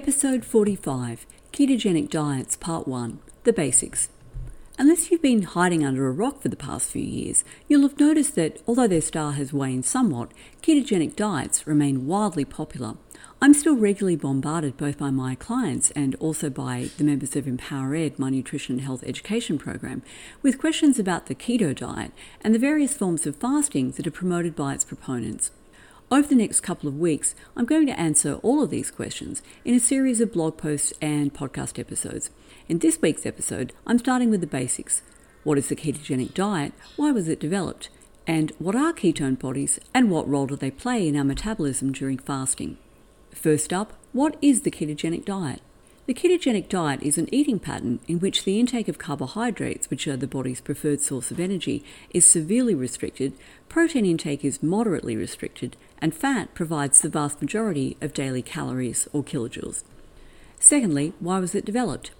Episode 45 Ketogenic Diets Part 1 The Basics. Unless you've been hiding under a rock for the past few years, you'll have noticed that although their star has waned somewhat, ketogenic diets remain wildly popular. I'm still regularly bombarded both by my clients and also by the members of Empower Ed, my nutrition and health education program, with questions about the keto diet and the various forms of fasting that are promoted by its proponents. Over the next couple of weeks, I'm going to answer all of these questions in a series of blog posts and podcast episodes. In this week's episode, I'm starting with the basics. What is the ketogenic diet? Why was it developed? And what are ketone bodies and what role do they play in our metabolism during fasting? First up, what is the ketogenic diet? The ketogenic diet is an eating pattern in which the intake of carbohydrates, which are the body's preferred source of energy, is severely restricted, protein intake is moderately restricted, and fat provides the vast majority of daily calories or kilojoules. Secondly, why was it developed?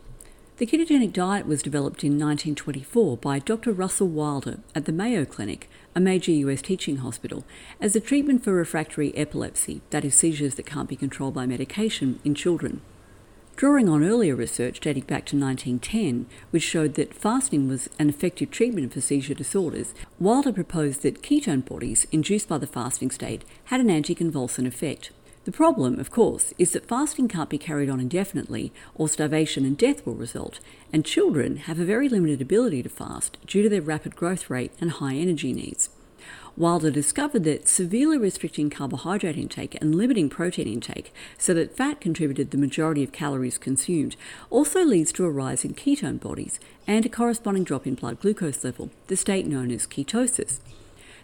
The ketogenic diet was developed in 1924 by Dr. Russell Wilder at the Mayo Clinic, a major US teaching hospital, as a treatment for refractory epilepsy, that is, seizures that can't be controlled by medication, in children. Drawing on earlier research dating back to 1910, which showed that fasting was an effective treatment for seizure disorders, Wilder proposed that ketone bodies induced by the fasting state had an anticonvulsant effect. The problem, of course, is that fasting can't be carried on indefinitely, or starvation and death will result, and children have a very limited ability to fast due to their rapid growth rate and high energy needs. Wilder discovered that severely restricting carbohydrate intake and limiting protein intake so that fat contributed the majority of calories consumed also leads to a rise in ketone bodies and a corresponding drop in blood glucose level, the state known as ketosis.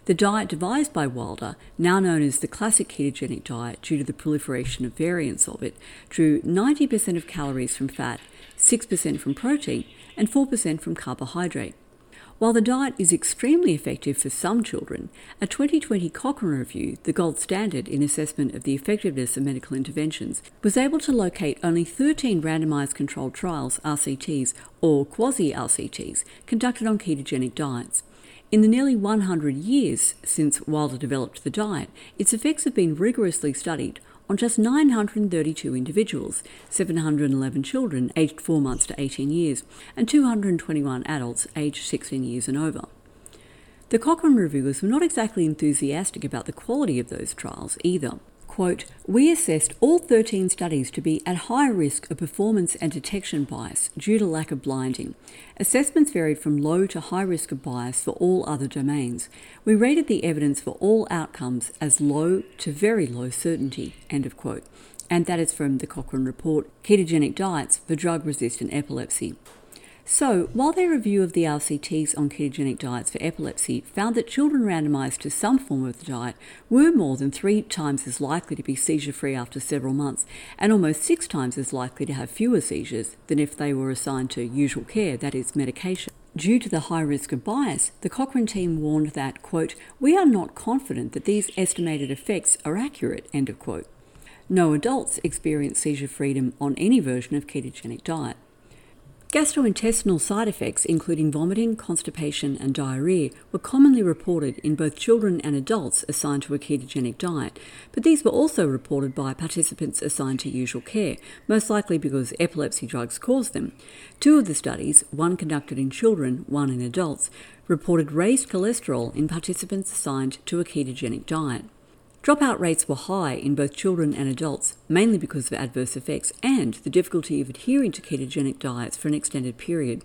The diet devised by Wilder, now known as the classic ketogenic diet due to the proliferation of variants of it, drew 90% of calories from fat, 6% from protein, and 4% from carbohydrate. While the diet is extremely effective for some children, a 2020 Cochrane review, the gold standard in assessment of the effectiveness of medical interventions, was able to locate only 13 randomized controlled trials, RCTs, or quasi RCTs, conducted on ketogenic diets. In the nearly 100 years since Wilder developed the diet, its effects have been rigorously studied on just 932 individuals, 711 children aged 4 months to 18 years, and 221 adults aged 16 years and over. The Cochrane reviewers were not exactly enthusiastic about the quality of those trials either. Quote, we assessed all 13 studies to be at high risk of performance and detection bias due to lack of blinding. Assessments varied from low to high risk of bias for all other domains. We rated the evidence for all outcomes as low to very low certainty. End of quote. And that is from the Cochrane report, Ketogenic Diets for Drug Resistant Epilepsy. So, while their review of the RCTs on ketogenic diets for epilepsy found that children randomized to some form of the diet were more than three times as likely to be seizure free after several months, and almost six times as likely to have fewer seizures than if they were assigned to usual care, that is, medication. Due to the high risk of bias, the Cochrane team warned that, quote, we are not confident that these estimated effects are accurate, end of quote. No adults experience seizure freedom on any version of ketogenic diet. Gastrointestinal side effects, including vomiting, constipation, and diarrhea, were commonly reported in both children and adults assigned to a ketogenic diet, but these were also reported by participants assigned to usual care, most likely because epilepsy drugs caused them. Two of the studies, one conducted in children, one in adults, reported raised cholesterol in participants assigned to a ketogenic diet. Dropout rates were high in both children and adults, mainly because of adverse effects and the difficulty of adhering to ketogenic diets for an extended period.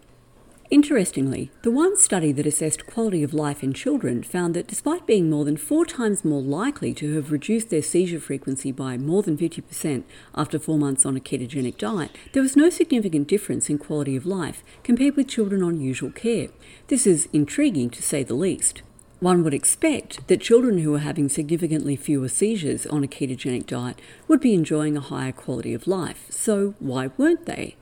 Interestingly, the one study that assessed quality of life in children found that despite being more than four times more likely to have reduced their seizure frequency by more than 50% after four months on a ketogenic diet, there was no significant difference in quality of life compared with children on usual care. This is intriguing to say the least. One would expect that children who are having significantly fewer seizures on a ketogenic diet would be enjoying a higher quality of life, so why weren't they?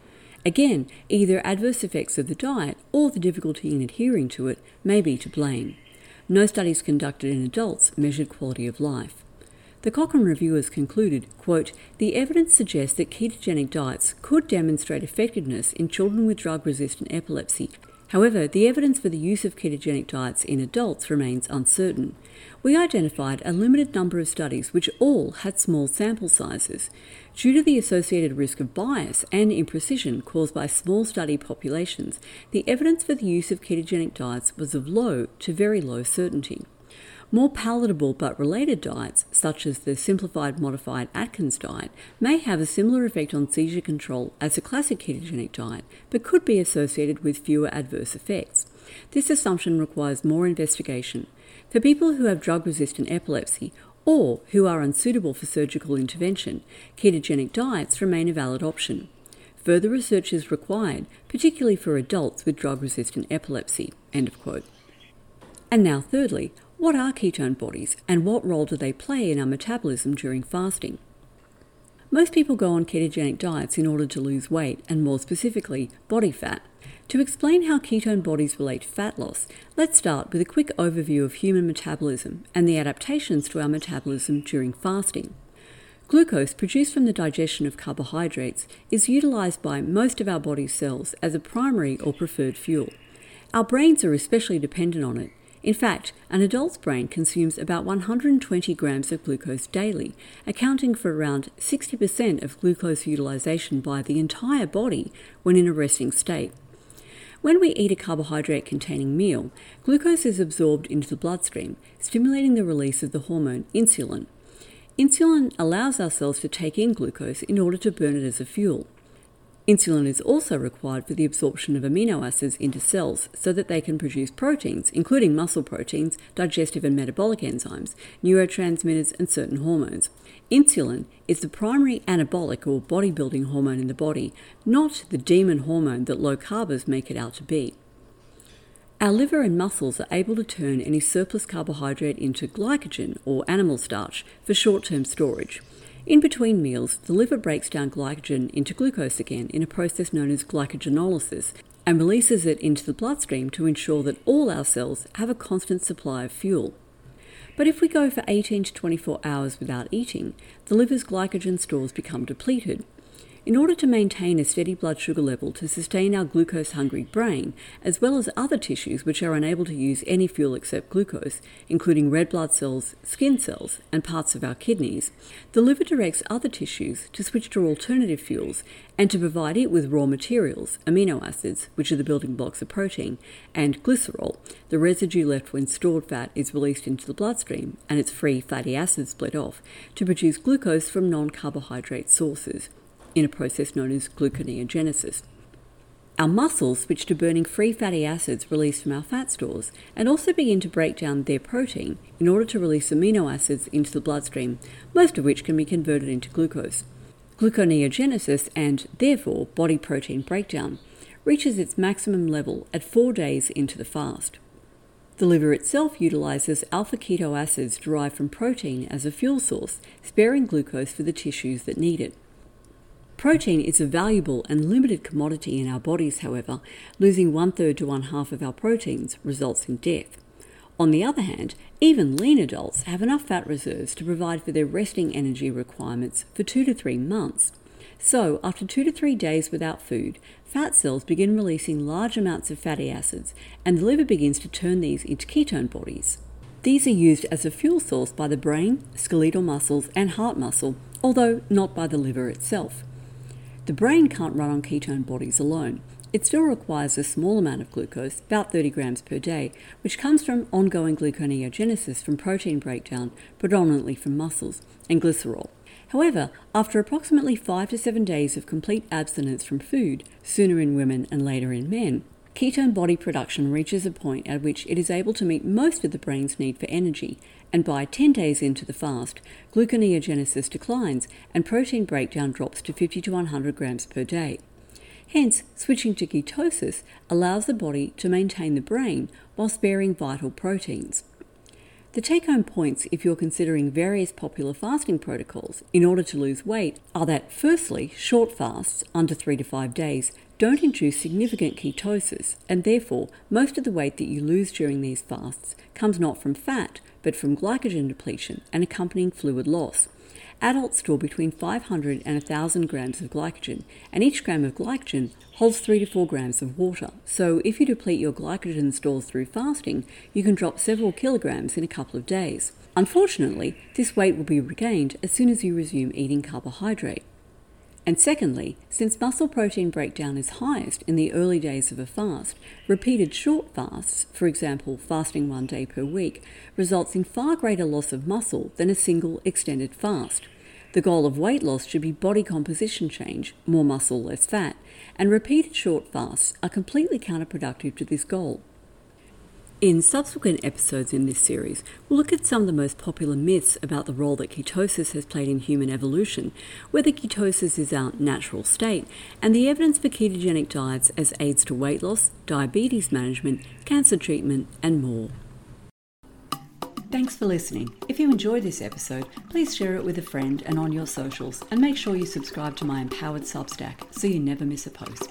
Again, either adverse effects of the diet or the difficulty in adhering to it may be to blame. No studies conducted in adults measured quality of life. The Cochrane reviewers concluded, quote, the evidence suggests that ketogenic diets could demonstrate effectiveness in children with drug-resistant epilepsy However, the evidence for the use of ketogenic diets in adults remains uncertain. We identified a limited number of studies which all had small sample sizes. Due to the associated risk of bias and imprecision caused by small study populations, the evidence for the use of ketogenic diets was of low to very low certainty. More palatable but related diets, such as the simplified modified Atkins diet, may have a similar effect on seizure control as a classic ketogenic diet, but could be associated with fewer adverse effects. This assumption requires more investigation. For people who have drug resistant epilepsy or who are unsuitable for surgical intervention, ketogenic diets remain a valid option. Further research is required, particularly for adults with drug resistant epilepsy. End of quote. And now, thirdly, what are ketone bodies and what role do they play in our metabolism during fasting? Most people go on ketogenic diets in order to lose weight and more specifically, body fat. To explain how ketone bodies relate to fat loss, let's start with a quick overview of human metabolism and the adaptations to our metabolism during fasting. Glucose produced from the digestion of carbohydrates is utilized by most of our body's cells as a primary or preferred fuel. Our brains are especially dependent on it, in fact, an adult's brain consumes about 120 grams of glucose daily, accounting for around 60% of glucose utilization by the entire body when in a resting state. When we eat a carbohydrate containing meal, glucose is absorbed into the bloodstream, stimulating the release of the hormone insulin. Insulin allows our cells to take in glucose in order to burn it as a fuel. Insulin is also required for the absorption of amino acids into cells so that they can produce proteins, including muscle proteins, digestive and metabolic enzymes, neurotransmitters, and certain hormones. Insulin is the primary anabolic or bodybuilding hormone in the body, not the demon hormone that low carbers make it out to be. Our liver and muscles are able to turn any surplus carbohydrate into glycogen or animal starch for short term storage. In between meals, the liver breaks down glycogen into glucose again in a process known as glycogenolysis and releases it into the bloodstream to ensure that all our cells have a constant supply of fuel. But if we go for 18 to 24 hours without eating, the liver's glycogen stores become depleted in order to maintain a steady blood sugar level to sustain our glucose hungry brain, as well as other tissues which are unable to use any fuel except glucose, including red blood cells, skin cells, and parts of our kidneys, the liver directs other tissues to switch to alternative fuels and to provide it with raw materials, amino acids, which are the building blocks of protein, and glycerol, the residue left when stored fat is released into the bloodstream and its free fatty acids split off, to produce glucose from non carbohydrate sources in a process known as gluconeogenesis. Our muscles switch to burning free fatty acids released from our fat stores and also begin to break down their protein in order to release amino acids into the bloodstream, most of which can be converted into glucose. Gluconeogenesis and, therefore, body protein breakdown reaches its maximum level at four days into the fast. The liver itself utilizes alpha keto acids derived from protein as a fuel source, sparing glucose for the tissues that need it. Protein is a valuable and limited commodity in our bodies, however, losing one third to one half of our proteins results in death. On the other hand, even lean adults have enough fat reserves to provide for their resting energy requirements for two to three months. So, after two to three days without food, fat cells begin releasing large amounts of fatty acids, and the liver begins to turn these into ketone bodies. These are used as a fuel source by the brain, skeletal muscles, and heart muscle, although not by the liver itself. The brain can't run on ketone bodies alone. It still requires a small amount of glucose, about 30 grams per day, which comes from ongoing gluconeogenesis from protein breakdown, predominantly from muscles, and glycerol. However, after approximately 5 to 7 days of complete abstinence from food, sooner in women and later in men, ketone body production reaches a point at which it is able to meet most of the brain's need for energy, and by 10 days into the fast, gluconeogenesis declines and protein breakdown drops to 50 to 100 grams per day. Hence, switching to ketosis allows the body to maintain the brain while sparing vital proteins. The take home points, if you're considering various popular fasting protocols in order to lose weight, are that firstly, short fasts, under three to five days, don't induce significant ketosis, and therefore, most of the weight that you lose during these fasts comes not from fat, but from glycogen depletion and accompanying fluid loss. Adults store between 500 and 1,000 grams of glycogen, and each gram of glycogen holds 3 to 4 grams of water. So, if you deplete your glycogen stores through fasting, you can drop several kilograms in a couple of days. Unfortunately, this weight will be regained as soon as you resume eating carbohydrate. And secondly, since muscle protein breakdown is highest in the early days of a fast, repeated short fasts, for example, fasting one day per week, results in far greater loss of muscle than a single extended fast. The goal of weight loss should be body composition change, more muscle, less fat, and repeated short fasts are completely counterproductive to this goal. In subsequent episodes in this series, we'll look at some of the most popular myths about the role that ketosis has played in human evolution, whether ketosis is our natural state, and the evidence for ketogenic diets as aids to weight loss, diabetes management, cancer treatment, and more. Thanks for listening. If you enjoyed this episode, please share it with a friend and on your socials, and make sure you subscribe to my Empowered Substack so you never miss a post.